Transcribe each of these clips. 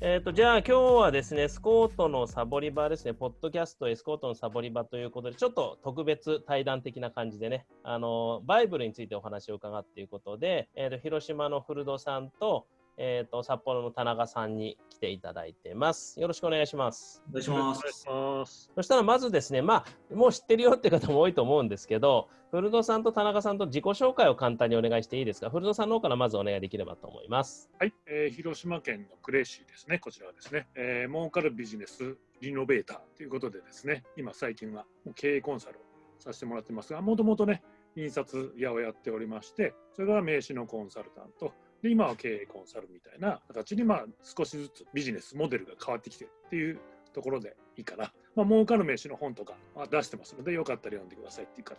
えっ、と、じゃあ今日はですね、スコートのサボり場ですね、ポッドキャストエスコートのサボり場ということで、ちょっと特別対談的な感じでね、あの、バイブルについてお話を伺っていうことで、えっ、と、広島の古戸さんと、えっ、と、札幌の田中さんに来ていただいてます。よろしくお願いします。お願いします。ます。そしたらまずですね、まあ、もう知ってるよって方も多いと思うんですけど、古戸さんと田中さんと自己紹介を簡単にお願いしていいですか？古戸さんの方からまずお願いできればと思います。はい、えー広島県のクレイシーですね、こちらはですね、えー儲かるビジネスリノベーターということでですね、今最近は経営コンサルをさせてもらってますが、もともとね、印刷屋をやっておりまして、それから名刺のコンサルタント、で今は経営コンサルみたいな形に、まあ、少しずつビジネスモデルが変わってきてるっていうところでいいかな。まあ、儲かる名刺の本とかは出してますので、よかったら読んでくださいっていうか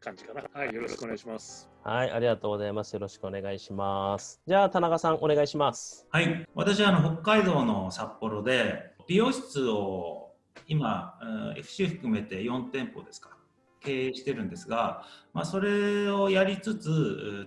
感じかな。はい、よろしくお願いします。はい、ありがとうございます。よろしくお願いします。じゃあ、田中さん、お願いします。はい。私はあの北海道の札幌で美容室を今、うん FC 含めて4店舗ですか。経営してるんですが、まあ、それをやりつつ、う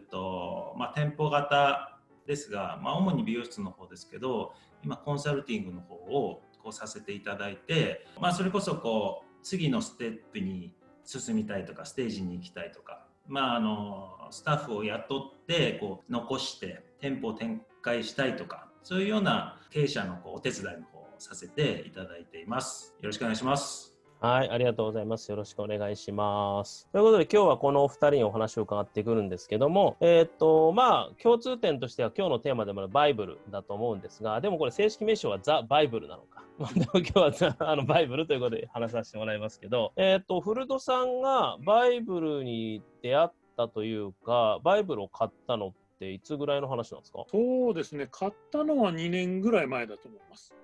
ーとまあ、店舗型ですが、まあ、主に美容室の方ですけど、今コンサルティングの方をこうさせていただいて、まあ、それこそこう次のステップに進みたいとかステージに行きたいとか、まあ、あのスタッフを雇ってこう残して店舗を展開したいとかそういうような経営者のこうお手伝いの方をさせていただいています。よろしくお願いします。はい、ありがとうございます。よろしくお願いします。ということで、今日はこのお二人にお話を伺ってくるんですけども、えーっと、まあ、共通点としては今日のテーマでもあるバイブルだと思うんですが、でもこれ正式名称はザ・バイブルなのか。まあ、でも今日はザあのバイブルということで話させてもらいますけど、えーっと、古戸さんがバイブルに出会ったというか、バイブルを買ったのっていつぐらいの話なんですか？そうですね、買ったのは2年ぐらい前だと思います。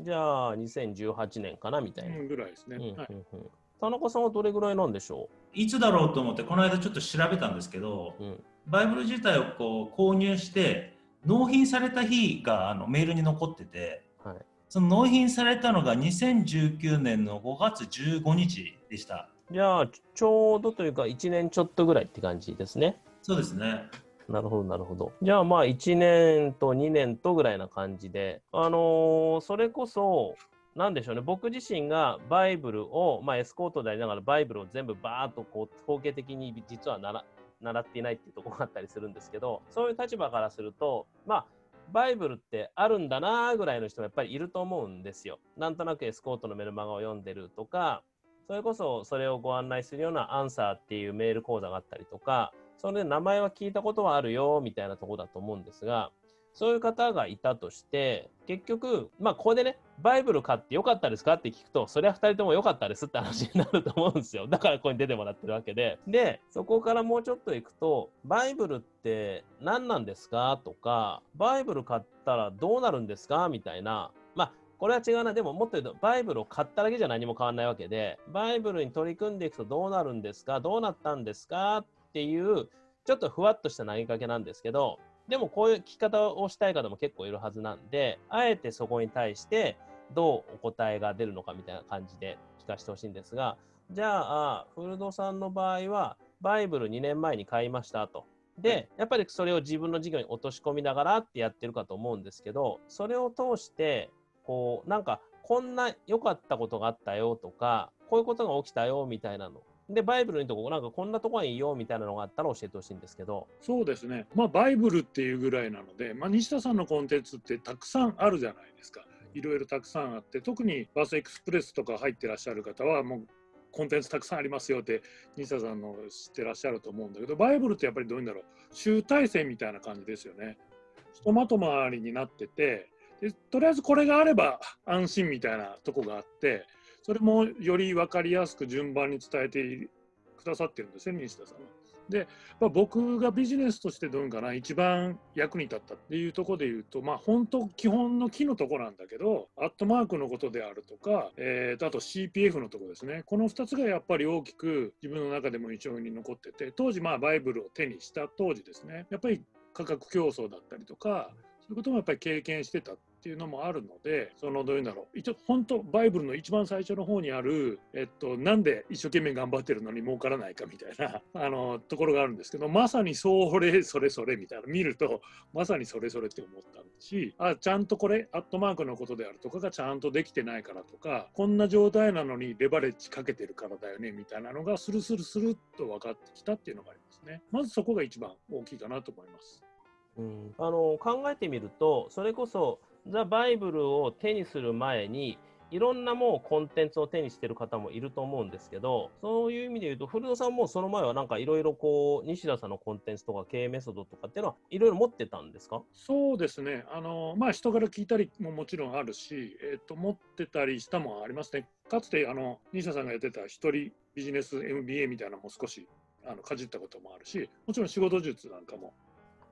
じゃあ、2018年かなみたいな。うんぐらいですね。田中さんはどれぐらいなんでしょいつだろうと思ってこの間ちょっと調べたんですけど、う、うん、バイブル自体をこう購入して納品された日があのメールに残っててはい。その納品されたのが2019年の5月15日でした。じゃあ、ちちょうどというか、1年ちょっとぐらいって感じですね。そうですね。なるほど、なるほど。じゃあ、まあ、1年と2年とぐらいな感じで、あのーそれこそ、なんでしょうね、僕自身がバイブルを、まあ、エスコートでありながら、バイブルを全部バーっとこう統計的に実はなら習っていないっていうところがあったりするんですけど、そういう立場からすると、まあ、バイブルってあるんだなぐらいの人もやっぱりいると思うんですよ。なんとなくエスコートのメルマガを読んでるとか、それこそそれをご案内するようなアンサーっていうメール講座があったりとか、それで名前は聞いたことはあるよみたいなとこだと思うんですが、そういう方がいたとして、結局、まあ、ここでね、バイブル買ってよかったですかって聞くと、それは2人ともよかったですって話になると思うんですよ。だからここに出てもらってるわけで。で、そこからもうちょっと行くと、バイブルって何なんですかとか、バイブル買ったらどうなるんですかみたいな、まあ、これは違うな。でももっと言うと、バイブルを買っただけじゃ何も変わらないわけで、バイブルに取り組んでいくとどうなるんですかどうなったんですかっていう、ちょっとふわっとした投げかけなんですけど、でもこういう聞き方をしたい方も結構いるはずなんで、あえてそこに対してどうお答えが出るのかみたいな感じで聞かせてほしいんですが、じゃあ、古戸さんの場合は、バイブル2年前に買いましたと。で、やっぱりそれを自分の授業に落とし込みながらってやってるかと思うんですけど、それを通して、こう、なんか、こんな良かったことがあったよとか、こういうことが起きたよみたいなの。で、バイブルのとこ、なんかこんなとこがいいよみたいなのがあったら教えてほしいんですけど。そうですね、まあ、バイブルっていうぐらいなので、まあ、西田さんのコンテンツってたくさんあるじゃないですか。いろいろたくさんあって、特にバスエクスプレスとか入ってらっしゃる方は、もうコンテンツたくさんありますよって、西田さんの知ってらっしゃると思うんだけど、バイブルってやっぱりどういうんだろう、集大成みたいな感じですよね。トマト周りになっててで、とりあえずこれがあれば安心みたいなとこがあって、それもより分かりやすく順番に伝えてくださってるんですね、西田さんは。で、まあ、僕がビジネスとしてどうかな一番役に立ったっていうところで言うとまあ本当基本の木のとこなんだけどアットマークのことであるとか、えーあと CPF のとこですねこの2つがやっぱり大きく自分の中でも印象に残ってて当時まあバイブルを手にした当時ですねやっぱり価格競争だったりとかそういうこともやっぱり経験してたっっていうのもあるのでそのどういうんだろう一応本当バイブルの一番最初の方にある、えっと、なんで一生懸命頑張ってるのに儲からないかみたいな あのところがあるんですけどまさにそれそれそれみたいな見るとまさにそれそれって思ったしあちゃんとこれアットマークのことであるとかがちゃんとできてないからとかこんな状態なのにレバレッジかけてるからだよねみたいなのがスルスルスルっと分かってきたっていうのがありますね。まずそこが一番大きいかなと思います。うん、あの考えてみるとそれこそザ・バイブルを手にする前に、いろんなもうコンテンツを手にしてる方もいると思うんですけど、そういう意味で言うと、古田さんもその前はなんかいろいろこう、西田さんのコンテンツとか経営メソッドとかっていうのは、いろいろ持ってたんですか？そうですね、あのまあ、人から聞いたりももちろんあるし、えー、と持ってたりしたもありますね。かつてあの西田さんがやってた一人ビジネス MBA みたいなのも少しあのかじったこともあるし、もちろん仕事術なんかも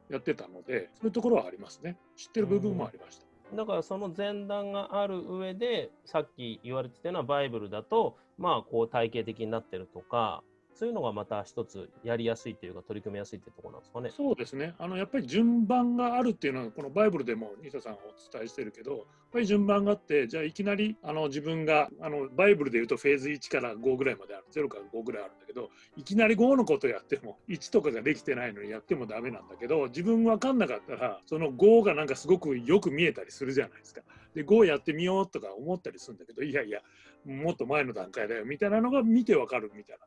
やってたので、そういうところはありますね。知ってる部分もありました。だからその前段がある上で、さっき言われてたようなバイブルだと、まあ、こう体系的になってるとか、そういうのがまた一つやりやすいというか、取り組みやすいってところなんですかね。そうですね。あのやっぱり順番があるっていうのは、このバイブルでも西田さんお伝えしてるけど、やっぱり順番があって、じゃあいきなりあの自分があのバイブルでいうとフェーズ1から5ぐらいまである、0から5ぐらいあるんだけど、いきなり5のことやっても、1とかができてないのにやってもダメなんだけど、自分分かんなかったら、その5がなんかすごくよく見えたりするじゃないですか。で、5やってみようとか思ったりするんだけど、いやいや、もっと前の段階だよみたいなのが見てわかるみたいな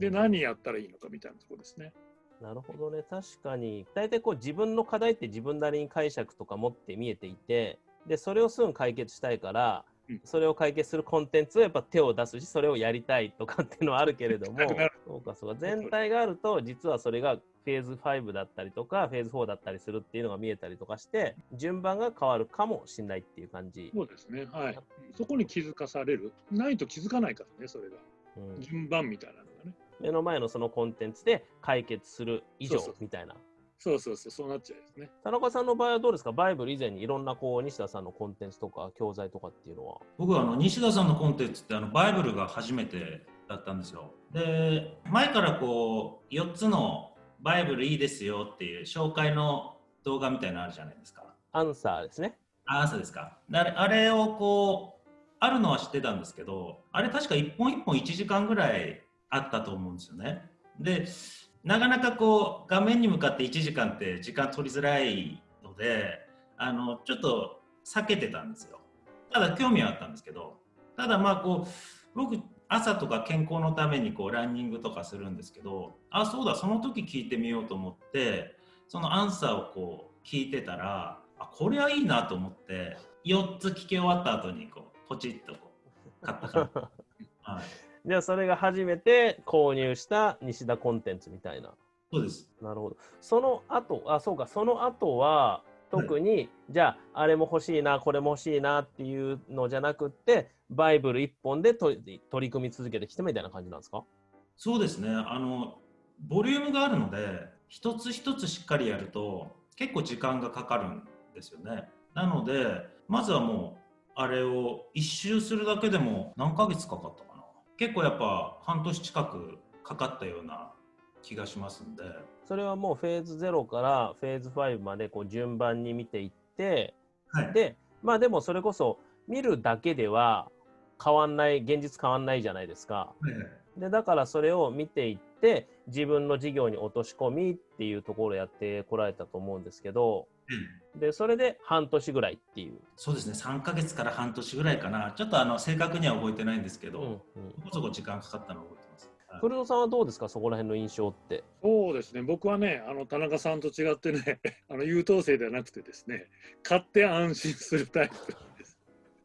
で、何やったらいいのかみたいなところですね。なるほどね。確かに、大体こう自分の課題って自分なりに解釈とか持って見えていて、で、それをすぐ解決したいから、それを解決するコンテンツをやっぱ手を出すし、それをやりたいとかっていうのはあるけれども、そうかそうか、全体があると、実はそれがフェーズ5だったりとか、フェーズ4だったりするっていうのが見えたりとかして、順番が変わるかもしれないっていう感じ。そうですね、はい。そこに気づかされる。ないと気づかないからね、それが。うん、順番みたいな。目の前のそのコンテンツで解決する以上みたいな。そうそうそう、そうなっちゃうですね。田中さんの場合はどうですか、バイブル以前にいろんなこう西田さんのコンテンツとか教材とかっていうのは。僕はあの西田さんのコンテンツってあのバイブルが初めてだったんですよ。で、前からこう4つのバイブルいいですよっていう紹介の動画みたいなのあるじゃないですか。アンサーですね。アンサーですか？あれをこう、あるのは知ってたんですけど、あれ確か1本1本1時間ぐらいあったと思うんですよね。で、なかなかこう画面に向かって1時間って時間取りづらいのであのちょっと避けてたんですよ。ただ興味はあったんですけどただまあこう僕朝とか健康のためにこうランニングとかするんですけどあそうだその時聞いてみようと思ってそのアンサーをこう聞いてたらあこれはいいなと思って4つ聞き終わった後にこうポチッとこう買ったから、はいじゃあそれが初めて購入した西田コンテンツみたいな。そうです。なるほど。その後、あ、そうか、その後は、特に、はい、じゃあ、あれも欲しいな、これも欲しいなっていうのじゃなくって、バイブル一本で取り組み続けてきてみたいな感じなんですか？そうですね。あの、ボリュームがあるので、一つ一つしっかりやると、結構時間がかかるんですよね。なので、まずはもう、あれを一周するだけでも何ヶ月かかったか結構やっぱ半年近くかかったような気がしますんで。それはもうフェーズ0からフェーズ5までこう順番に見ていって、はい、でまあでもそれこそ見るだけでは変わんない現実変わんないじゃないですか、はい、でだからそれを見ていって自分の事業に落とし込みっていうところをやってこられたと思うんですけど、うん、でそれで半年ぐらいっていう。そうですね。3か月から半年ぐらいかな。ちょっとあの正確には覚えてないんですけど、うんうん、そこそこ時間かかったのを覚えてます。古野さんはどうですか、そこら辺の印象って。そうですね、僕はね、あの田中さんと違ってね、あの優等生ではなくてですね、買って安心するタイプ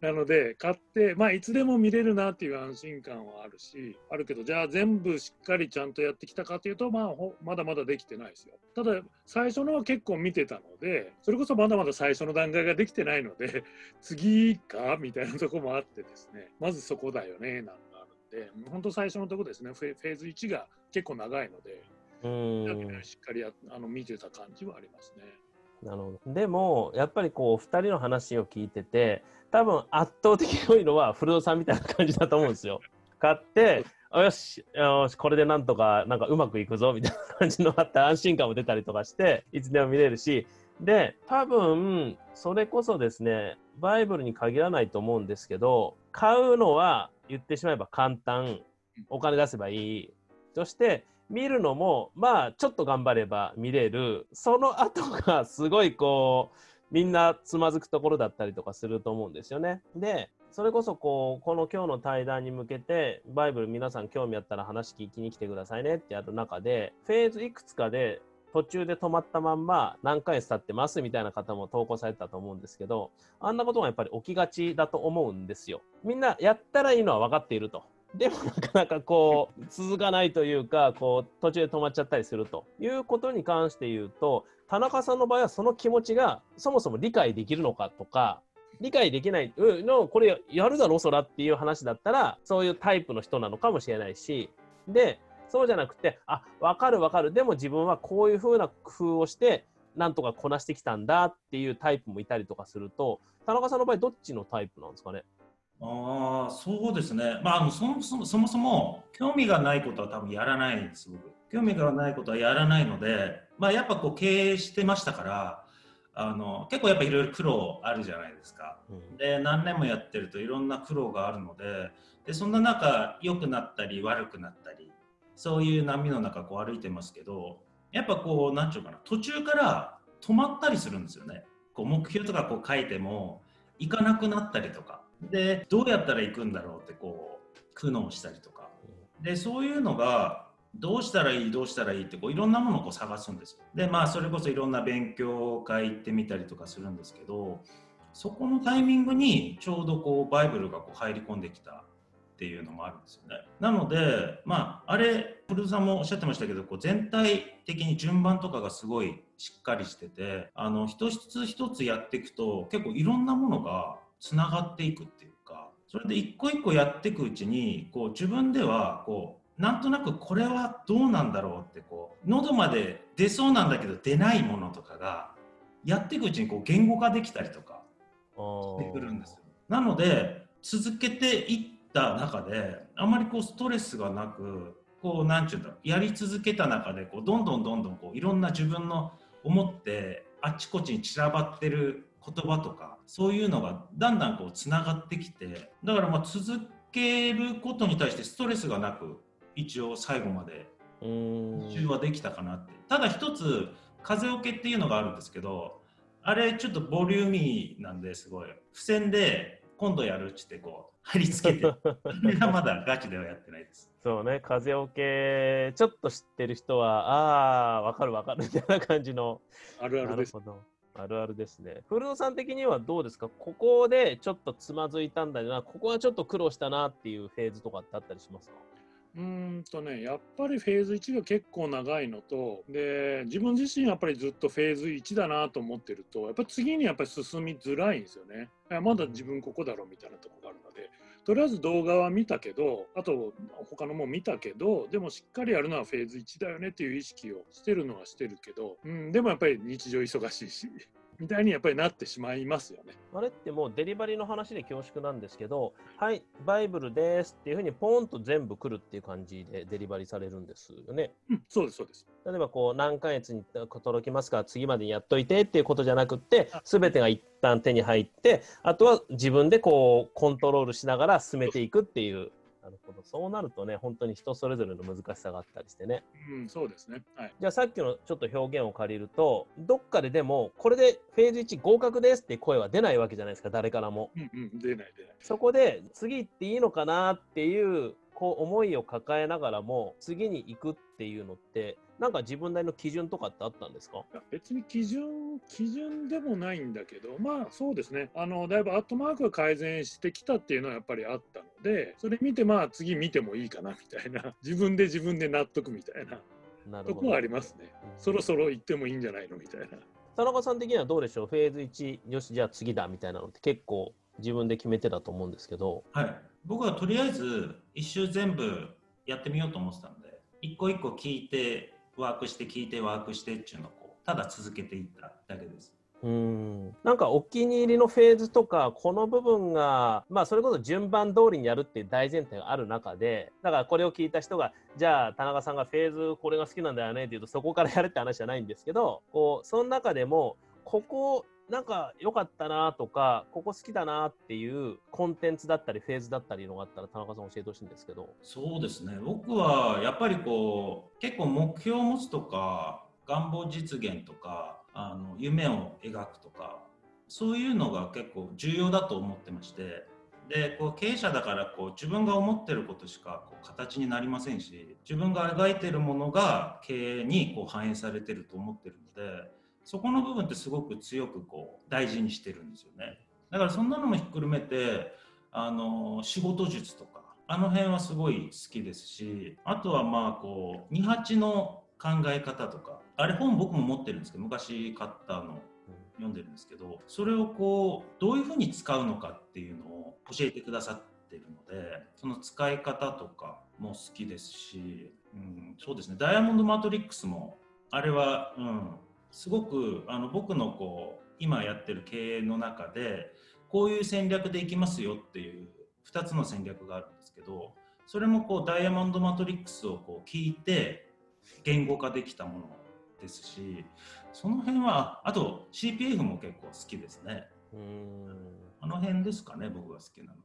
なので、買って、まあ、いつでも見れるなっていう安心感はあるし、あるけど、じゃあ全部しっかりちゃんとやってきたかというと、まあ、まだまだできてないですよ。ただ、最初のは結構見てたので、それこそまだまだ最初の段階ができてないので、次かみたいなとこもあってですね、まずそこだよね、なんがあるんで、本当最初のとこですね、フェーズ1が結構長いので、うんしっかりあの見てた感じはありますね。なるほど。でも、やっぱりこう、2人の話を聞いてて、多分圧倒的に多いのは古田さんみたいな感じだと思うんですよ。買ってあよし、よし、これでなんとか、なんかうまくいくぞみたいな感じのあって安心感も出たりとかして、いつでも見れるし、で、多分、それこそですね、バイブルに限らないと思うんですけど、買うのは言ってしまえば簡単、お金出せばいい。そして、見るのも、まあ、ちょっと頑張れば見れる。その後がすごいこう、みんなつまずくところだったりとかすると思うんですよね。で、それこそこうこの今日の対談に向けてバイブル皆さん興味あったら話聞きに来てくださいねってやる中でフェーズいくつかで途中で止まったまんま何回経ってますみたいな方も投稿されたと思うんですけどあんなことがやっぱり起きがちだと思うんですよ。みんなやったらいいのは分かっていると。でもなかなかこう続かないというかこう途中で止まっちゃったりするということに関して言うと田中さんの場合はその気持ちがそもそも理解できるのかとか理解できない、うん、のこれやるだろ、そらっていう話だったら、そういうタイプの人なのかもしれないし、で、そうじゃなくて、あ、わかるわかる、でも自分はこういうふうな工夫をして、なんとかこなしてきたんだっていうタイプもいたりとかすると、田中さんの場合、どっちのタイプなんですかね？ああ、そうですね。まあ、あのそもそもそもそも興味がないことは多分やらないんです、僕。興味がないことはやらないので、まあ、やっぱこう経営してましたから、あの結構やっぱいろいろ苦労あるじゃないですか。うんで何年もやってるといろんな苦労があるのででそんな中良くなったり悪くなったりそういう波の中こう歩いてますけどやっぱこう何て言うかな途中から止まったりするんですよね。こう目標とかこう書いても行かなくなったりとかでどうやったら行くんだろうってこう苦悩したりとか。でそういうのがどうしたらいいどうしたらいいってこういろんなものをこう探すんですよ。でまあそれこそいろんな勉強会行ってみたりとかするんですけどそこのタイミングにちょうどこうバイブルがこう入り込んできたっていうのもあるんですよね。なのでまああれ古田さんもおっしゃってましたけどこう全体的に順番とかがすごいしっかりしててあの一つ一つやっていくと結構いろんなものがつながっていくっていうかそれで一個一個やっていくうちにこう自分ではこうなんとなくこれはどうなんだろうってこう喉まで出そうなんだけど出ないものとかがやっていくうちにこう言語化できたりとかしてくるんですよ。なので続けていった中であまりこうストレスがなくこうなんちゅうんだろうやり続けた中でこうどんどんどんどんこういろんな自分の思ってあっちこっちに散らばってる言葉とかそういうのがだんだんこうつながってきてだからまあ続けることに対してストレスがなく一応最後までうーん一周はできたかなってただ一つ風よけっていうのがあるんですけどあれちょっとボリューミーなんですごい付箋で今度やるっつってこう貼り付けて それがまだガチではやってないですそうね、風よけ、ちょっと知ってる人は、ああー、わかるわかるみたいな感じの。あるあるです。なるほど。あるあるですね。古野さん的にはどうですか？ここでちょっとつまずいたんだよな、ここはちょっと苦労したなっていうフェーズとかってあったりしますか？うんとね、やっぱりフェーズ1が結構長いのと、で、自分自身やっぱりずっとフェーズ1だなと思ってると、やっぱ次にやっぱり進みづらいんですよね。まだ自分ここだろうみたいなとこがある、とりあえず動画は見たけど、あと他のも見たけど、でもしっかりやるのはフェーズ1だよねっていう意識をしてるのはしてるけど、うん、でもやっぱり日常忙しいし、みたいにやっぱりなってしまいますよね。あれってもうデリバリーの話で恐縮なんですけど、はい、バイブルですっていうふうにポーンと全部来るっていう感じでデリバリーされるんですよね。うん、そうです、そうです。例えばこう何ヶ月に届きますから次までにやっといてっていうことじゃなくって全てが一旦手に入ってあとは自分でこうコントロールしながら進めていくっていうなるほどそうなるとね本当に人それぞれの難しさがあったりしてねうん、そうですね。はい。じゃあさっきのちょっと表現を借りるとどっかででもこれでフェーズ1合格ですって声は出ないわけじゃないですか誰からもうんうん、出ない出ない。そこで次行っていいのかなっていうこう思いを抱えながらも次に行くっていうのってなんか自分なりの基準とかってあったんですか？いや別に基準基準でもないんだけどまあそうですね。あのだいぶアットマークが改善してきたっていうのはやっぱりあったのでそれ見てまあ次見てもいいかなみたいな。自分で自分で納得みたいな。なるほど。とこはありますね。うん。そろそろ行ってもいいんじゃないのみたいな。田中さん的にはどうでしょう？フェーズ1よしじゃあ次だみたいなのって結構自分で決めてたと思うんですけど。はい。僕はとりあえず一周全部やってみようと思ってたんで一個一個聞いてワークして聞いてワークしてっていうのをこうただ続けていっただけです。うん。なんかお気に入りのフェーズとかこの部分がまあそれこそ順番通りにやるっていう大前提がある中でだからこれを聞いた人がじゃあ田中さんがフェーズこれが好きなんだよねって言うとそこからやるって話じゃないんですけどこうその中でもここなんか良かったなとかここ好きだなっていうコンテンツだったりフェーズだったりのがあったら田中さん教えてほしいんですけど。そうですね。僕はやっぱりこう結構目標を持つとか願望実現とかあの夢を描くとかそういうのが結構重要だと思ってまして。でこう経営者だからこう自分が思ってることしかこう形になりませんし自分が描いてるものが経営にこう反映されてると思ってるのでそこの部分ってすごく強くこう大事にしてるんですよね。だからそんなのもひっくるめてあの仕事術とかあの辺はすごい好きですしあとはまあこう28の考え方とかあれ本僕も持ってるんですけど昔買ったの読んでるんですけどそれをこうどういうふうに使うのかっていうのを教えてくださってるのでその使い方とかも好きですし、うん、そうですね。ダイヤモンド・マトリックスもあれは、うん、すごくあの僕のこう今やってる経営の中でこういう戦略でいきますよっていう2つの戦略があるんですけどそれもこうダイヤモンド・マトリックスをこう聞いて言語化できたものですしその辺はあと CPF も結構好きですねうんあの辺ですかね僕が好きなのは。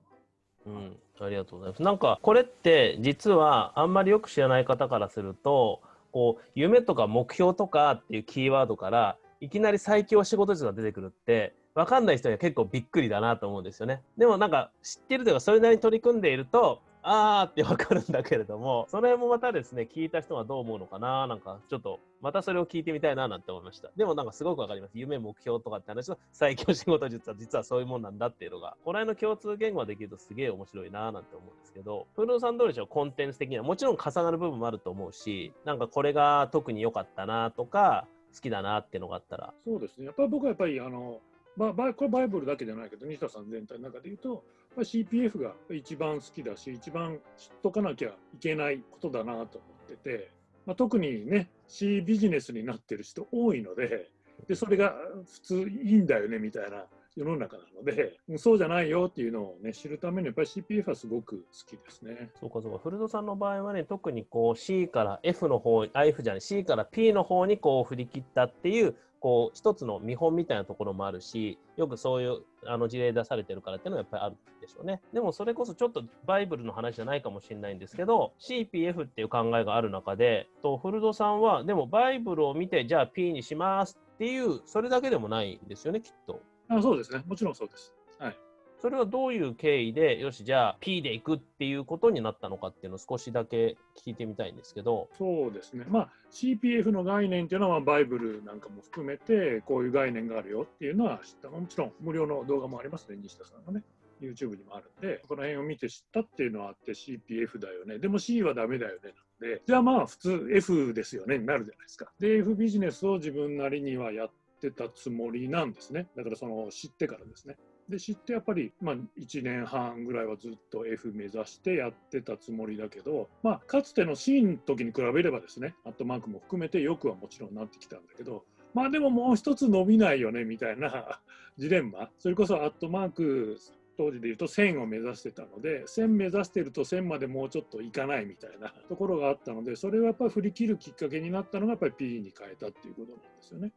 うん、ありがとうございます。なんかこれって実はあんまりよく知らない方からするとこう夢とか目標とかっていうキーワードからいきなり最強仕事術が出てくるって分かんない人には結構びっくりだなと思うんですよね。でもなんか知ってるというかそれなりに取り組んでいるとあーってわかるんだけれども、それもまたですね、聞いた人はどう思うのかななんか、ちょっと、またそれを聞いてみたいななんて思いました。でもなんかすごくわかります。夢、目標とかって話の最強仕事術は実はそういうもんなんだっていうのが、この辺の共通言語ができるとすげえ面白いななんて思うんですけど、プロさんどうでしょうコンテンツ的には。もちろん重なる部分もあると思うし、なんかこれが特に良かったなとか、好きだなっていうのがあったら。そうですね。やっぱ僕はやっぱり、あの、まあ、これバイブルだけじゃないけど、西田さん全体の中で言うと、まあ、CPF が一番好きだし、一番知っとかなきゃいけないことだなと思ってて、まあ、特にね、C ビジネスになってる人多いので、でそれが普通いいんだよねみたいな世の中なので、そうじゃないよっていうのをね、知るために、やっぱり CPF はすごく好きですね。そうかそうか。古戸さんの場合はね、特にこう C から F の方、F じゃない、C から P の方にこう振り切ったっていうこう一つの見本みたいなところもあるしよくそういうあの事例出されてるからっていうのはやっぱりあるでしょうね。でもそれこそちょっとバイブルの話じゃないかもしれないんですけど CPF っていう考えがある中でと古戸さんはでもバイブルを見てじゃあ P にしますっていうそれだけでもないんですよねきっと。あそうですね。もちろんそうです。はい。それはどういう経緯で、よし、じゃあ P でいくっていうことになったのかっていうのを少しだけ聞いてみたいんですけど。そうですね。まあ、CPF の概念っていうのは、バイブルなんかも含めて、こういう概念があるよっていうのは知った。もちろん、無料の動画もありますね、西田さんのね。YouTube にもあるんで、この辺を見て知ったっていうのはあって CPF だよね。でも C はダメだよね。なんで、じゃあまあ普通 F ですよねになるじゃないですか。で、F ビジネスを自分なりにはやってたつもりなんですね。だからその知ってからですね。で知ってやっぱり、まあ、1年半ぐらいはずっと F 目指してやってたつもりだけど、まあ、かつての C の時に比べればですねアットマークも含めてよくはもちろんなってきたんだけどまあでももう一つ伸びないよねみたいな ジレンマそれこそアットマーク当時でいうと1000を目指してたので1000目指してると1000までもうちょっといかないみたいな ところがあったのでそれをやっぱり振り切るきっかけになったのがやっぱり P に変えたっていうことなんですよね。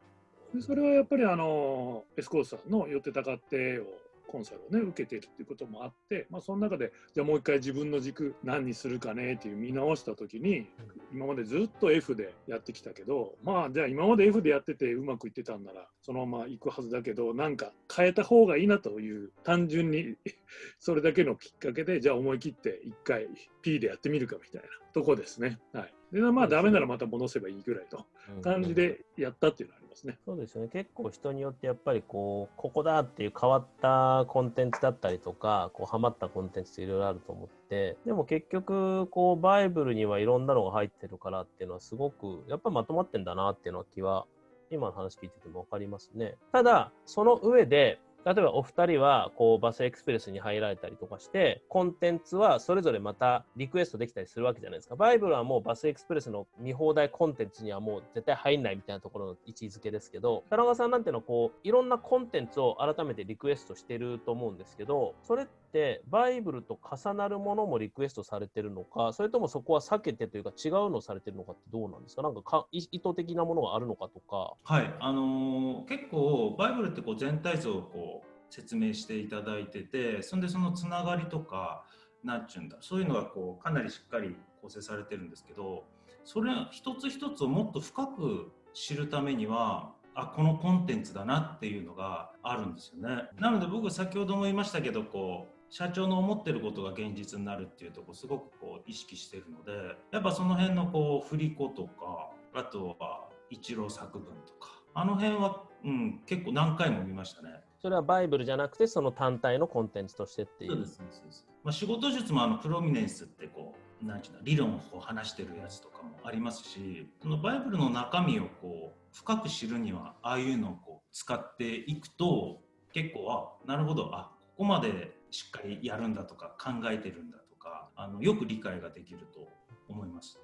でそれはやっぱりあのエスコースさんの寄ってたかってをコンサルをね受けてるっていうこともあって、まあ、その中でじゃあもう一回自分の軸何にするかねっていう見直した時に今までずっと F でやってきたけどまあじゃあ今まで F でやっててうまくいってたんならそのまま行くはずだけどなんか変えた方がいいなという単純に それだけのきっかけでじゃあ思い切って一回 P でやってみるかみたいなとこですね。はい。でまあダメならまた戻せばいいぐらいと感じでやったっていうのはますね。そうですね結構人によってやっぱりこうここだっていう変わったコンテンツだったりとかこうハマったコンテンツっていろいろあると思ってでも結局こうバイブルにはいろんなのが入ってるからっていうのはすごくやっぱまとまってんだなっていうのは気は今の話聞いてても分かりますね。ただその上で例えばお二人はこうバスエクスプレスに入られたりとかしてコンテンツはそれぞれまたリクエストできたりするわけじゃないですか。バイブルはもうバスエクスプレスの見放題コンテンツにはもう絶対入んないみたいなところの位置づけですけど田中さんなんていうのはこういろんなコンテンツを改めてリクエストしてると思うんですけどそれってバイブルと重なるものもリクエストされてるのかそれともそこは避けてというか違うのをされてるのかってどうなんですか？なんかか意図的なものがあるのかとか。はい。あのー結構バイブルってこう全体像をこう説明していただいててそんでそのつながりとかなんちゅうんだそういうのがこうかなりしっかり構成されてるんですけどそれ一つ一つをもっと深く知るためにはあこのコンテンツだなっていうのがあるんですよね。なので僕先ほども言いましたけどこう社長の思ってることが現実になるっていうとこすごくこう意識してるのでやっぱその辺のこう振り子とかあとは一郎作文とかあの辺は、うん、結構何回も見ましたね。それはバイブルじゃなくてその単体のコンテンツとしてっていうそうですそうですまあ、仕事術もあのプロミネンスってこうなんていうの理論をこう話してるやつとかもありますしそのバイブルの中身をこう深く知るにはああいうのをこう使っていくと結構あなるほどあここまでしっかりやるんだとか考えてるんだとかあのよく理解ができると思います。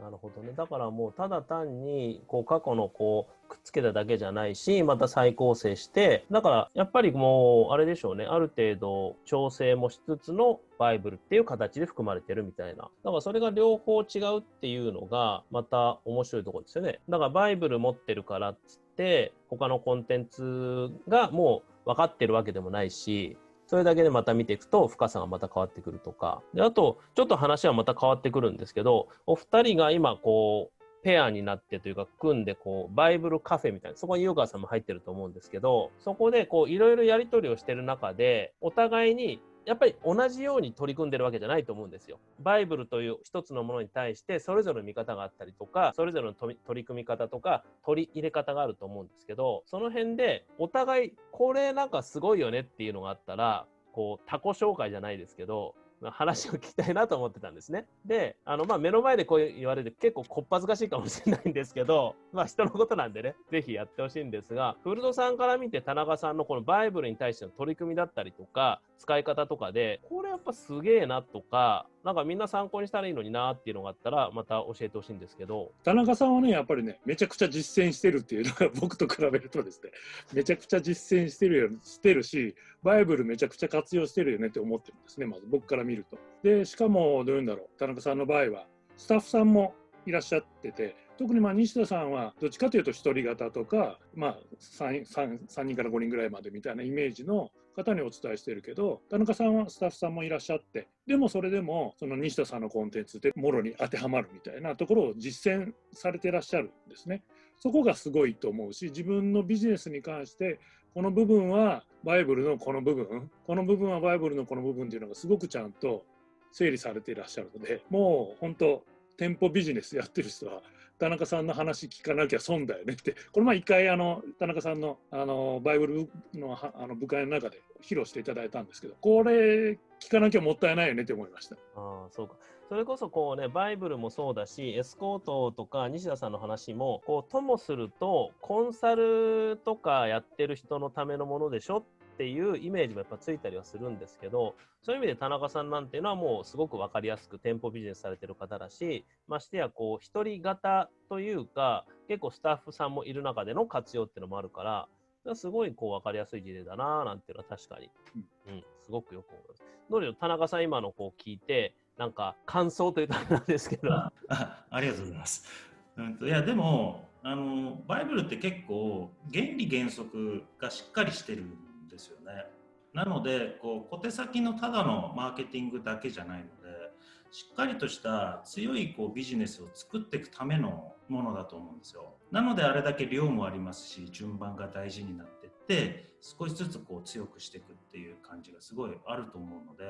なるほどね。だからもうただ単にこう過去のこうくっつけただけじゃないし、また再構成して、だからやっぱりもうあれでしょうね。ある程度調整もしつつのバイブルっていう形で含まれてるみたいな。だからそれが両方違うっていうのがまた面白いとこですよね。だからバイブル持ってるからっつって他のコンテンツがもう分かってるわけでもないし、それだけでまた見ていくと深さがまた変わってくるとか。で、あと、ちょっと話はまた変わってくるんですけど、お二人が今こう、ペアになってというか、組んで、こう、バイブルカフェみたいな、そこに湯川さんも入ってると思うんですけど、そこで、いろいろやり取りをしてる中で、お互いにやっぱり同じように取り組んでるわけじゃないと思うんですよ。バイブルという一つのものに対してそれぞれの見方があったりとかそれぞれの取り組み方とか取り入れ方があると思うんですけどその辺でお互いこれなんかすごいよねっていうのがあったらこう他己紹介じゃないですけど話を聞きたいなと思ってたんですね。で、あのまあ、目の前でこう言われて結構こっぱずかしいかもしれないんですけど、まあ、人のことなんでね、ぜひやってほしいんですが、フルドさんから見て田中さんのこのバイブルに対しての取り組みだったりとか、使い方とかで、これやっぱすげえなとか、なんかみんな参考にしたらいいのになっていうのがあったら、また教えてほしいんですけど。田中さんはね、やっぱりね、めちゃくちゃ実践してるっていうのが 僕と比べるとですね、めちゃくちゃ実践してるよしてるし、バイブルめちゃくちゃ活用してるよねって思ってるんですね、まず僕から見ると。で、しかもどういうんだろう、田中さんの場合は、スタッフさんもいらっしゃってて、特にまあ西田さんはどっちかというと一人型とか、まあ3、3, 3人から5人ぐらいまでみたいなイメージの方にお伝えしてるけど田中さんはスタッフさんもいらっしゃってでもそれでもその西田さんのコンテンツでもろに当てはまるみたいなところを実践されてらっしゃるんですね。そこがすごいと思うし自分のビジネスに関してこの部分はバイブルのこの部分この部分はバイブルのこの部分っていうのがすごくちゃんと整理されていらっしゃるのでもう本当店舗ビジネスやってる人は田中さんの話聞かなきゃ損だよねってこの前一回あの田中さんのあのバイブルのあの部会の中で披露していただいたんですけどこれ聞かなきゃもったいないよねって思いました。ああ、そうか。それこそこうね、バイブルもそうだし、エスコートとか西田さんの話も、こう、ともすると、コンサルとかやってる人のためのものでしょっていうイメージもやっぱついたりはするんですけど、そういう意味で田中さんなんていうのはもうすごく分かりやすく店舗ビジネスされてる方だし、ましてやこう、一人型というか、結構スタッフさんもいる中での活用っていうのもあるから、すごいこう分かりやすい事例だなぁなんていうのは確かに、うん、すごくよく思います。どうでしょう？田中さん今のこう聞いて、なんか感想というとあれなんですけど。ありがとうございます。うんと、いやでもあのバイブルって結構原理原則がしっかりしてるんですよね。なのでこう小手先のただのマーケティングだけじゃないのでしっかりとした強いこうビジネスを作っていくためのものだと思うんですよ。なのであれだけ量もありますし順番が大事になってって少しずつこう強くしていくっていう感じがすごいあると思うので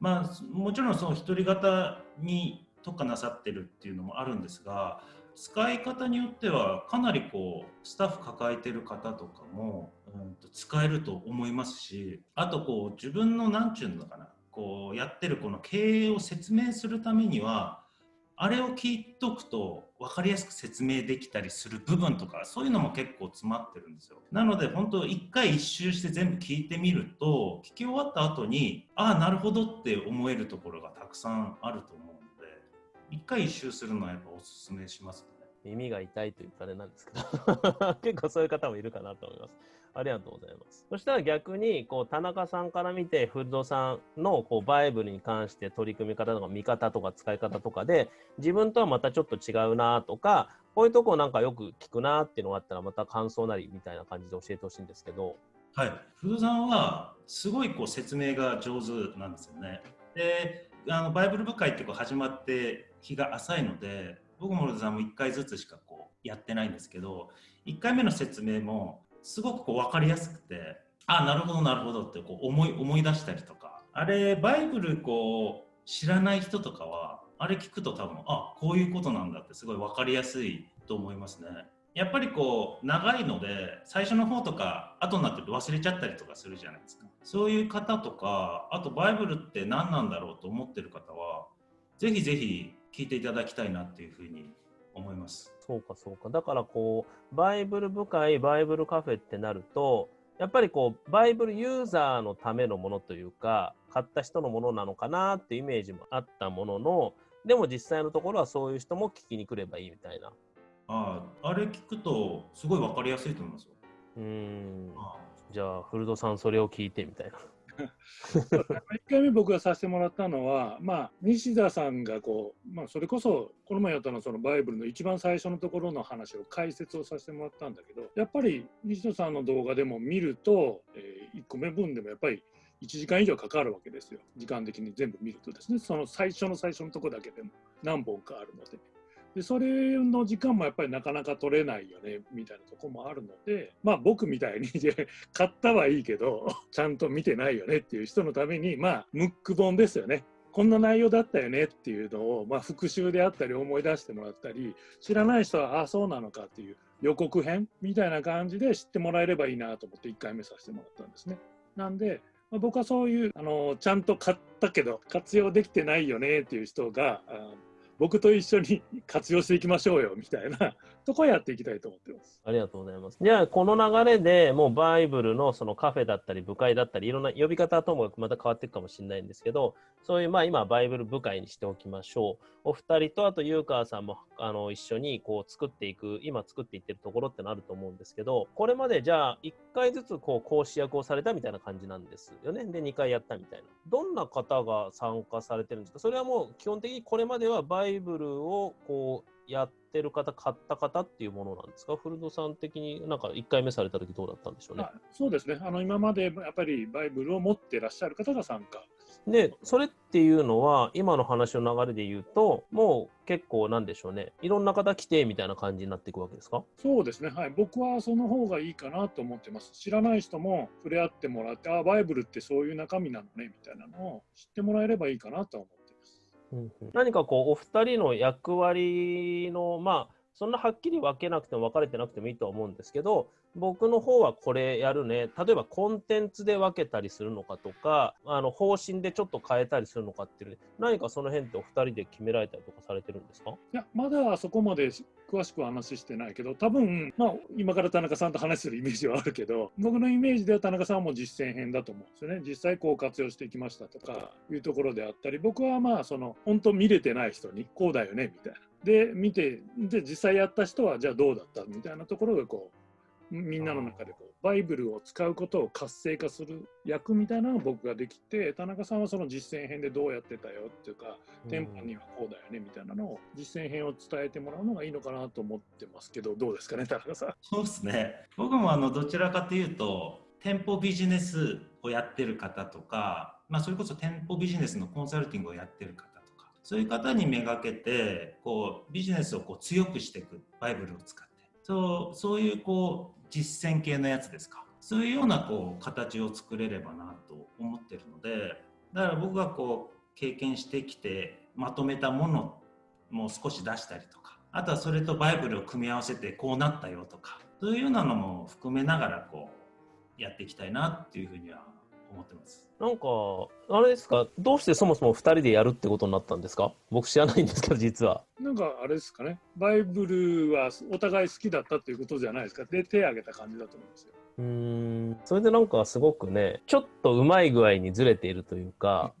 まあもちろんその一人型に特化なさってるっていうのもあるんですが使い方によってはかなりこうスタッフ抱えてる方とかも、うん、と使えると思いますしあとこう自分の何ちゅうのかなこうやってるこの経営を説明するためにはあれを聞いとくと分かりやすく説明できたりする部分とかそういうのも結構詰まってるんですよ。なので本当一回一周して全部聞いてみると聞き終わった後にああなるほどって思えるところがたくさんあると思う一回一周するのはやっぱおすすめしますね耳が痛いというかあれなんですけど 結構そういう方もいるかなと思います。ありがとうございます。そしたら逆にこう田中さんから見て古戸さんのこうバイブルに関して取り組み方とか見方とか使い方とかで自分とはまたちょっと違うなとかこういうとこなんかよく聞くなっていうのがあったらまた感想なりみたいな感じで教えてほしいんですけど。はい、古戸さんはすごいこう説明が上手なんですよね。であのバイブル部会ってこう始まって日が浅いので僕も古戸さんも1回ずつしかこうやってないんですけど1回目の説明もすごくこう分かりやすくてあなるほどなるほどってこう思い思い出したりとかあれバイブルこう知らない人とかはあれ聞くと多分あこういうことなんだってすごい分かりやすいと思いますね。やっぱりこう長いので最初の方とか後になって忘れちゃったりとかするじゃないですかそういう方とかあとバイブルって何なんだろうと思ってる方はぜひぜひ聞いていただきたいなっていうふうに思います。そうかそうか。だからこうバイブル部会バイブルカフェってなるとやっぱりこうバイブルユーザーのためのものというか買った人のものなのかなっていうイメージもあったもののでも実際のところはそういう人も聞きに来ればいいみたいな。あああれ聞くとすごい分かりやすいと思いますよ。うん。じゃあ古戸さんそれを聞いてみたいな。1回目僕がさせてもらったのは、まあ、西田さんがこう、まあ、それこそこの前やったのそのバイブルの一番最初のところの話を解説をさせてもらったんだけどやっぱり西田さんの動画でも見ると、えー1個目分でもやっぱり1時間以上かかるわけですよ時間的に全部見るとですねその最初の最初のところだけでも何本かあるので。でそれの時間もやっぱりなかなか取れないよねみたいなとこもあるのでまあ僕みたいに 買ったはいいけどちゃんと見てないよねっていう人のためにまあムック本ですよねこんな内容だったよねっていうのを、まあ、復習であったり思い出してもらったり知らない人はああそうなのかっていう予告編みたいな感じで知ってもらえればいいなと思って1回目させてもらったんですね。なんでま僕はそういうあのちゃんと買ったけど活用できてないよねっていう人があ僕と一緒に活用していきましょうよみたいな とこやっていきたいと思ってます。ありがとうございます。じゃあ、この流れでもうバイブルのそのカフェだったり部会だったり、いろんな呼び方ともまた変わっていくかもしれないんですけど、そういう、まあ今、バイブル部会にしておきましょう。お二人と、あと、ユーカーさんもあの一緒にこう作っていく、今作っていってるところってのあると思うんですけど、これまでじゃあ、1回ずつこう講師役をされたみたいな感じなんですよね。で、2回やったみたいな。どんな方が参加されてるんですか？それはもう基本的にこれまではバイブルをこうやってる方、買った方っていうものなんですか？古戸さん的になんか1回目された時どうだったんでしょうね。あそうですね。あの今までやっぱりバイブルを持ってらっしゃる方が参加。で、それっていうのは、今の話の流れで言うと、もう結構なんでしょうね、いろんな方来てみたいな感じになっていくわけですか？そうですね、はい、僕はその方がいいかなと思ってます。知らない人も触れ合ってもらって、あバイブルってそういう中身なのねみたいなのを知ってもらえればいいかなと思ってます。何かこう、お二人の役割の、まあ、そんなはっきり分けなくても分かれてなくてもいいと思うんですけど、僕の方はこれやるね、例えばコンテンツで分けたりするのかとか、あの方針でちょっと変えたりするのかっていう、ね何かその辺ってお二人で決められたりとかされてるんですか？いや、まだそこまで詳しくは話してないけど、多分まあ今から田中さんと話するイメージはあるけど、僕のイメージでは田中さんも実践編だと思うんですよね。実際こう活用してきましたとかいうところであったり、僕はまあその本当見れてない人にこうだよねみたいな。で、見て、で、実際やった人はじゃあどうだったみたいなところがこう、みんなの中でこうバイブルを使うことを活性化する役みたいなのが僕ができて田中さんはその実践編でどうやってたよっていうか店舗にはこうだよねみたいなのを実践編を伝えてもらうのがいいのかなと思ってますけどどうですかね田中さん。そうですね僕もあのどちらかというと店舗ビジネスをやってる方とか、まあ、それこそ店舗ビジネスのコンサルティングをやってる方そういう方にめがけてこうビジネスをこう強くしていくバイブルを使ってそうそういうこう実践系のやつですかそういうようなこう形を作れればなと思ってるのでだから僕がこう経験してきてまとめたものも少し出したりとかあとはそれとバイブルを組み合わせてこうなったよとかそういうようなのも含めながらこうやっていきたいなっていうふうには思ってます。なんか、あれですか、どうしてそもそも2人でやるってことになったんですか？僕知らないんですけど、実は。なんかあれですかね、バイブルはお互い好きだったっていうことじゃないですか。で、手を挙げた感じだと思いますよ。うーん。それでなんかすごくね、ちょっとうまい具合にずれているというか、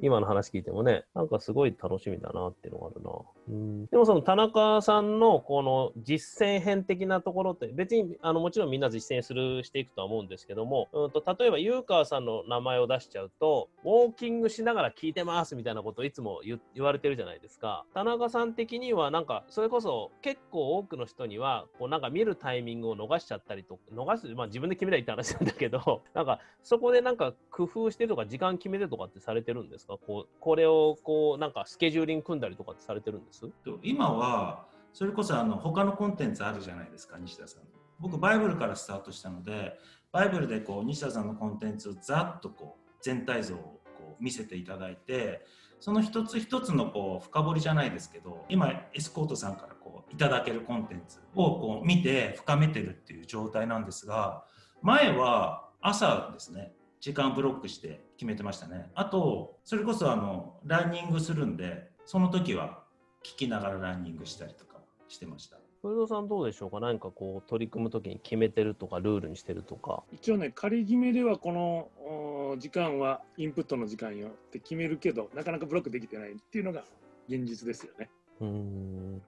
今の話聞いてもね、なんかすごい楽しみだなっていうのがあるな。うん、でもその田中さんのこの実践編的なところって、別にあのもちろんみんな実践するしていくとは思うんですけども、うん、と例えば湯川さんの名前を出しちゃうと、ウォーキングしながら聞いてますみたいなことをいつも言言われてるじゃないですか。田中さん的にはなんかそれこそ結構多くの人にはこうなんか見るタイミングを逃しちゃったりと逃す、まあ自分で決めりゃいって話なんだけど、なんかそこでなんか工夫してるとか時間決めてとかってされてるんですか？こうこれをこうなんかスケジューリング組んだりとかってされてるんです？今はそれこそあの他のコンテンツあるじゃないですか西田さん。僕バイブルからスタートしたのでバイブルでこう西田さんのコンテンツをざっとこう全体像をこう見せていただいてその一つ一つのこう深掘りじゃないですけど今エスコートさんからこういただけるコンテンツをこう見て深めてるっていう状態なんですが前は朝ですね時間ブロックして決めてましたね。あとそれこそあのランニングするんでその時は聞きながらランニングしたりとかしてました。古田さんどうでしょうか？何かこう取り組むときに決めてるとかルールにしてるとか。一応ね仮決めではこのお時間はインプットの時間よって決めるけどなかなかブロックできてないっていうのが現実ですよね。うーん。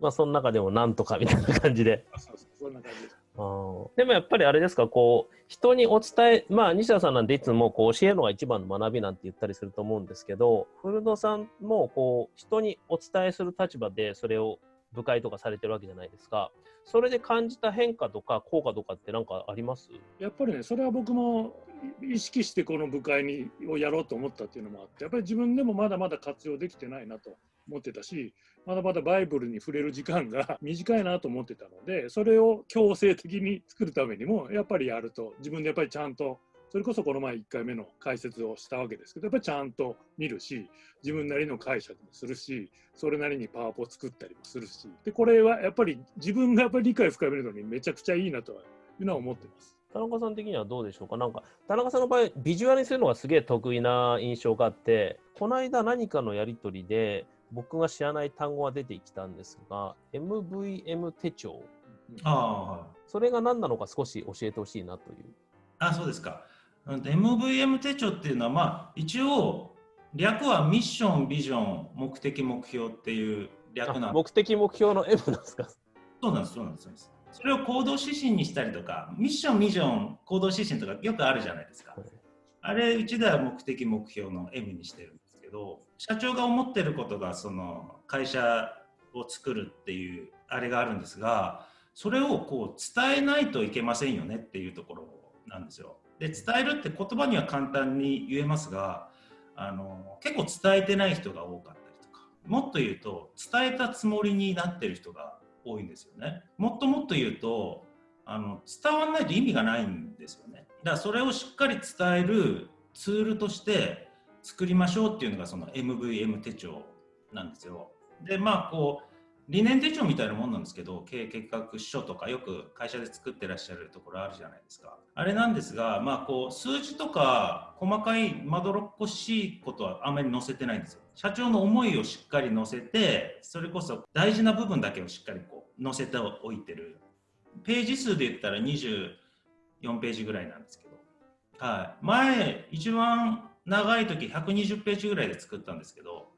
まあその中でもなんとかみたいな感じで。あそうそうそんな感じです。でもやっぱりあれですかこう人にお伝えまあ西田さんなんていつもこう教えるのが一番の学びなんて言ったりすると思うんですけど古野さんもこう人にお伝えする立場でそれを部会とかされてるわけじゃないですか。それで感じた変化とか効果とかって何かあります？やっぱりねそれは僕も意識してこの部会にをやろうと思ったっていうのもあってやっぱり自分でもまだまだ活用できてないなと思ってたしまだまだバイブルに触れる時間が 短いなと思ってたのでそれを強制的に作るためにもやっぱりやると自分でやっぱりちゃんとそれこそこの前1回目の解説をしたわけですけどやっぱりちゃんと見るし自分なりの解釈もするしそれなりにパワポを作ったりもするしでこれはやっぱり自分がやっぱり理解深めるのにめちゃくちゃいいなというのは思ってます。田中さん的にはどうでしょうか？なんか田中さんの場合ビジュアルにするのがすげえ得意な印象があってこの間何かのやり取りで僕が知らない単語が出てきたんですが MVM 手帳ああはいそれが何なのか少し教えてほしいなというあそうですか。うん MVM 手帳っていうのは、まあ、一応、略はミッション、ビジョン、目的、目標っていう略なん目的目標の M なんですか？そうなんです、そうなんですそうなんです。それを行動指針にしたりとか、ミッション、ビジョン、行動指針とかよくあるじゃないですか。あれ、うちでは目的、目標の M にしてるんですけど、社長が思ってることが、その会社を作るっていうあれがあるんですが、それをこう伝えないといけませんよねっていうところなんですよ。で、伝えるって言葉には簡単に言えますが、あの結構伝えてない人が多かったりとか、もっと言うと伝えたつもりになってる人が多いんですよね。もっともっと言うと、あの伝わらないと意味がないんですよね。だからそれをしっかり伝えるツールとして作りましょうっていうのがその MVM 手帳なんですよ。でまあこう理念手帳みたいなもんなんですけど経営計画書とかよく会社で作ってらっしゃるところあるじゃないですか。あれなんですが、まあ、こう数字とか細かいまどろっこしいことはあまり載せてないんですよ。社長の思いをしっかり載せてそれこそ大事な部分だけをしっかりこう載せておいてる。ページ数で言ったら24ページぐらいなんですけど、はい、前一番長い時120ページぐらいで作ったんですけど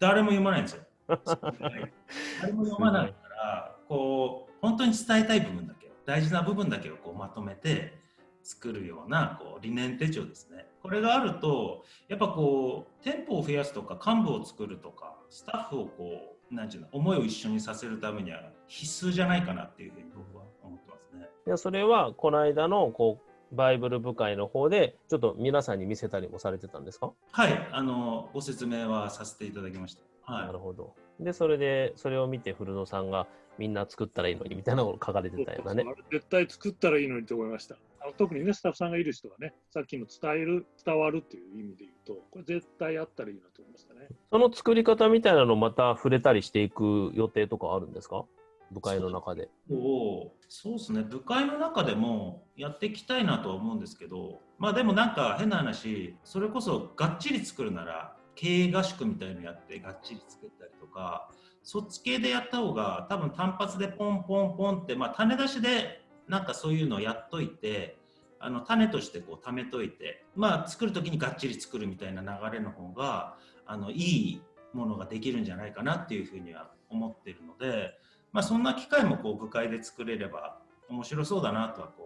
誰も読まないんですよ。誰も読まないからこう本当に伝えたい部分だけ大事な部分だけをこうまとめて作るようなこう理念手帳ですねこれがあるとやっぱこう店舗を増やすとか幹部を作るとかスタッフをこうなんていうの思いを一緒にさせるためには必須じゃないかなっていうふうに僕は思ってますね。いやそれはこの間のこうバイブル部会の方でちょっと皆さんに見せたりもされてたんですか、はいあのご説明はさせていただきました。はいなるほど。でそれでそれを見て古野さんがみんな作ったらいいのにみたいなのを書かれてたようなね絶対作ったらいいのにと思いました。あの特にね、スタッフさんがいる人がね、さっきの伝える、伝わるっていう意味で言うと、これ絶対あったらいいなと思いましたね。その作り方みたいなのまた触れたりしていく予定とかあるんですか？部会の中で。おそうですね部会の中でもやっていきたいなとは思うんですけどまあでもなんか変な話それこそがっちり作るなら経営合宿みたいのやってがっちり作ったりとかそっち系でやった方が多分単発でポンポンポンって、まあ、種出しでなんかそういうのをやっといてあの種としてこう貯めといて、まあ、作る時にがっちり作るみたいな流れの方があのいいものができるんじゃないかなっていうふうには思ってるので、まあ、そんな機会もこう部会で作れれば面白そうだなとはこう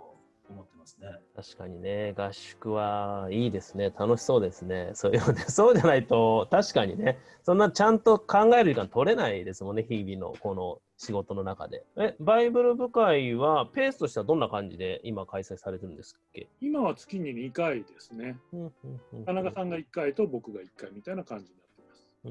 思ってますね。確かにね、合宿はいいですね。楽しそうですね。そういうね、そうじゃないと、確かにね、そんなちゃんと考える時間取れないですもんね、日々のこの仕事の中で。え、バイブル部会は、ペースとしてはどんな感じで今開催されてるんですっけ？今は月に2回ですね。田中さんが1回と僕が1回みたいな感じに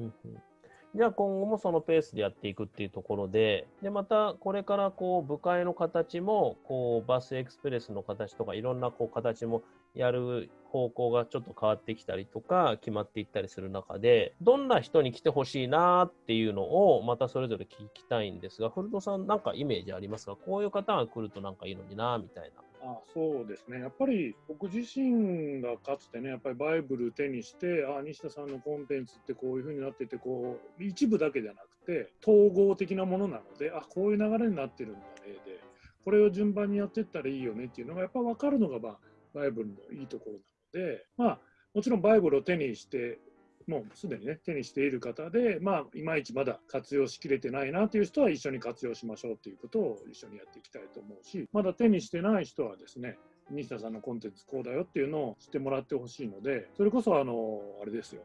なってます。じゃあ今後もそのペースでやっていくっていうところで、でまたこれからこう部会の形もこうバスエクスプレスの形とかいろんなこう形もやる方向がちょっと変わってきたりとか決まっていったりする中でどんな人に来てほしいなっていうのをまたそれぞれ聞きたいんですが古戸さんなんかイメージありますか？こういう方が来るとなんかいいのになみたいな。あそうですね、やっぱり僕自身がかつてね、やっぱりバイブル手にして、ああ西田さんのコンテンツってこういうふうになっててこう、一部だけじゃなくて、統合的なものなので、あこういう流れになってるんだねで、これを順番にやっていったらいいよねっていうのが、やっぱ分かるのが、まあ、バイブルのいいところなので、まあ、もちろんバイブルを手にしてもうすでにね、手にしている方で、まあ、いまいちまだ活用しきれてないなという人は一緒に活用しましょうということを一緒にやっていきたいと思うし、まだ手にしてない人はですね、西田さんのコンテンツこうだよっていうのを知ってもらってほしいので、それこそあの、あれですよ。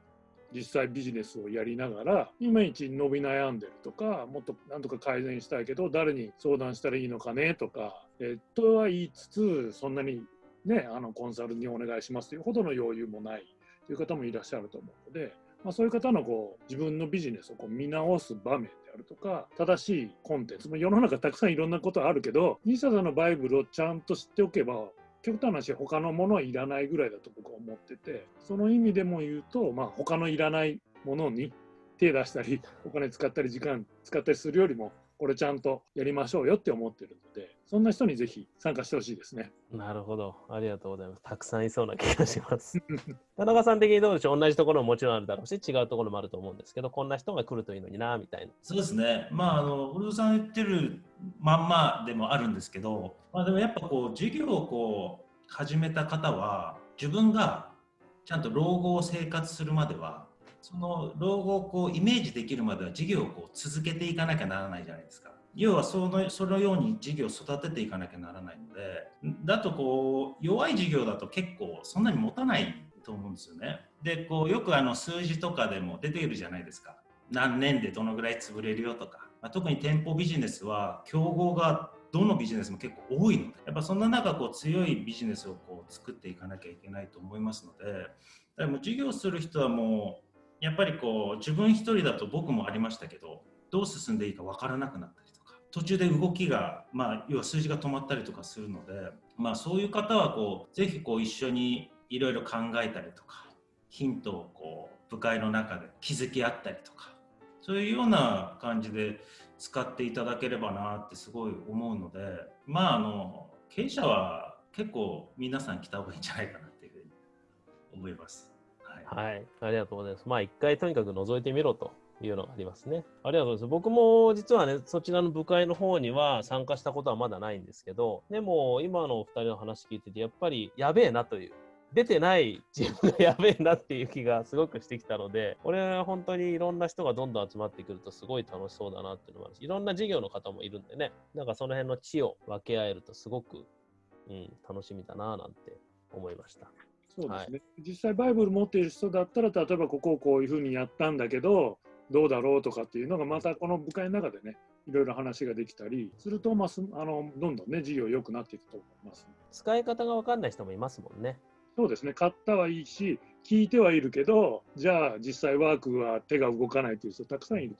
実際ビジネスをやりながら、いまいち伸び悩んでるとか、もっとなんとか改善したいけど、誰に相談したらいいのかねとか、えとは言いつつ、そんなにね、あのコンサルにお願いしますというほどの余裕もないという方もいらっしゃると思うので、まあ、そういう方のこう自分のビジネスをこう見直す場面であるとか正しいコンテンツ、ま、世の中たくさんいろんなことあるけど西田さんのバイブルをちゃんと知っておけば極端な話他のものはいらないぐらいだと僕は思っててその意味でも言うと、まあ、他のいらないものに手出したりお金使ったり時間使ったりするよりもこれちゃんとやりましょうよって思ってるので、そんな人にぜひ参加してほしいですね。なるほど。ありがとうございます。たくさんいそうな気がします。田中さん的にどうでしょう？同じところももちろんあるだろうし、違うところもあると思うんですけど、こんな人が来るといいのにな、みたいな。そうですね。まあ、あの、古田さん言ってるまんまでもあるんですけど、まあでもやっぱこう、授業をこう、始めた方は、自分がちゃんと老後を生活するまでは、その老後をこうイメージできるまでは事業をこう続けていかなきゃならないじゃないですか。要はそのそのように事業を育てていかなきゃならないのでだとこう弱い事業だと結構そんなに持たないと思うんですよね。でこうよくあの数字とかでも出ているじゃないですか。何年でどのぐらい潰れるよとか、まあ、特に店舗ビジネスは競合がどのビジネスも結構多いのでやっぱそんな中こう強いビジネスをこう作っていかなきゃいけないと思いますのででも事業する人はもうやっぱりこう自分一人だと僕もありましたけどどう進んでいいか分からなくなったりとか途中で動きが、まあ、要は数字が止まったりとかするので、まあ、そういう方はこうぜひこう一緒にいろいろ考えたりとかヒントをこう部会の中で気づき合ったりとかそういうような感じで使っていただければなってすごい思うのでまああの経営者は結構皆さん来た方がいいんじゃないかなっていうふうに思います。はい、ありがとうございます。まあ、一回とにかく覗いてみろというのがありますね。ありがとうございます。僕も実はね、そちらの部会の方には参加したことはまだないんですけど、でも今のお二人の話聞いてて、やっぱりやべえなという。出てない自分がやべえなっていう気がすごくしてきたので、これは本当にいろんな人がどんどん集まってくるとすごい楽しそうだなっていうのもあるし、いろんな事業の方もいるんでね、なんかその辺の知を分け合えるとすごく、うん、楽しみだななんて思いました。そうですね、はい、実際バイブル持っている人だったら例えばここをこういうふうにやったんだけどどうだろうとかっていうのがまたこの部会の中でねいろいろ話ができたりすると、まあ、あのどんどんね事業良くなっていくと思います、使い方が分かんない人もいますもんね。そうですね。買ったはいいし聞いてはいるけどじゃあ実際ワークは手が動かないという人たくさんいると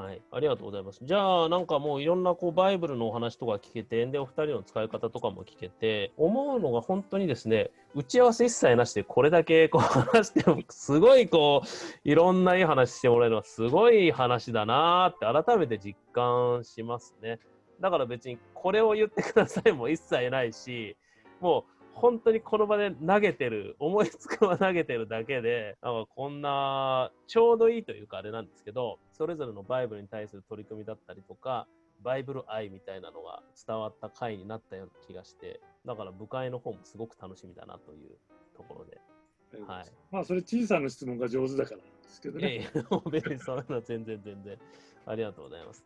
はい、ありがとうございます。じゃあ、なんかもういろんなこうバイブルのお話とか聞けて、で、お二人の使い方とかも聞けて、思うのが本当にですね、打ち合わせ一切なしでこれだけこう 話しても、すごいこう、いろんないい話してもらえるのはすごい話だなーって改めて実感しますね。だから別にこれを言ってくださいも一切ないし、もう本当にこの場で投げてる、思いつくは投げてるだけで、なんかこんな、ちょうどいいというかあれなんですけど、それぞれのバイブルに対する取り組みだったりとか、バイブル愛みたいなのが伝わった回になったような気がして、だから部会の方もすごく楽しみだなというところで。はいまあそれ小さな質問が上手だからですけどね。いやいや、そういうのは全然全然。ありがとうございます。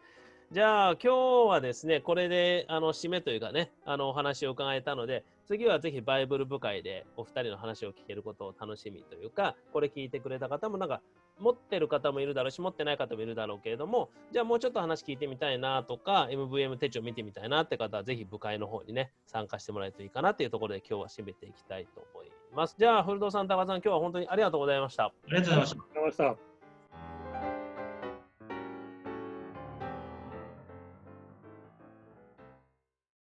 じゃあ今日はですね、これであの締めというかね、あのお話を伺えたので、次はぜひバイブル部会でお二人の話を聞けることを楽しみというか、これ聞いてくれた方もなんか持ってる方もいるだろうし、持ってない方もいるだろうけれども、じゃあもうちょっと話聞いてみたいなとか、MVM 手帳見てみたいなって方は、ぜひ部会の方にね、参加してもらえるといいかなというところで今日は締めていきたいと思います。じゃあ、古藤さん、高田さん、今日は本当に。ありがとうございました。ありがとうございました。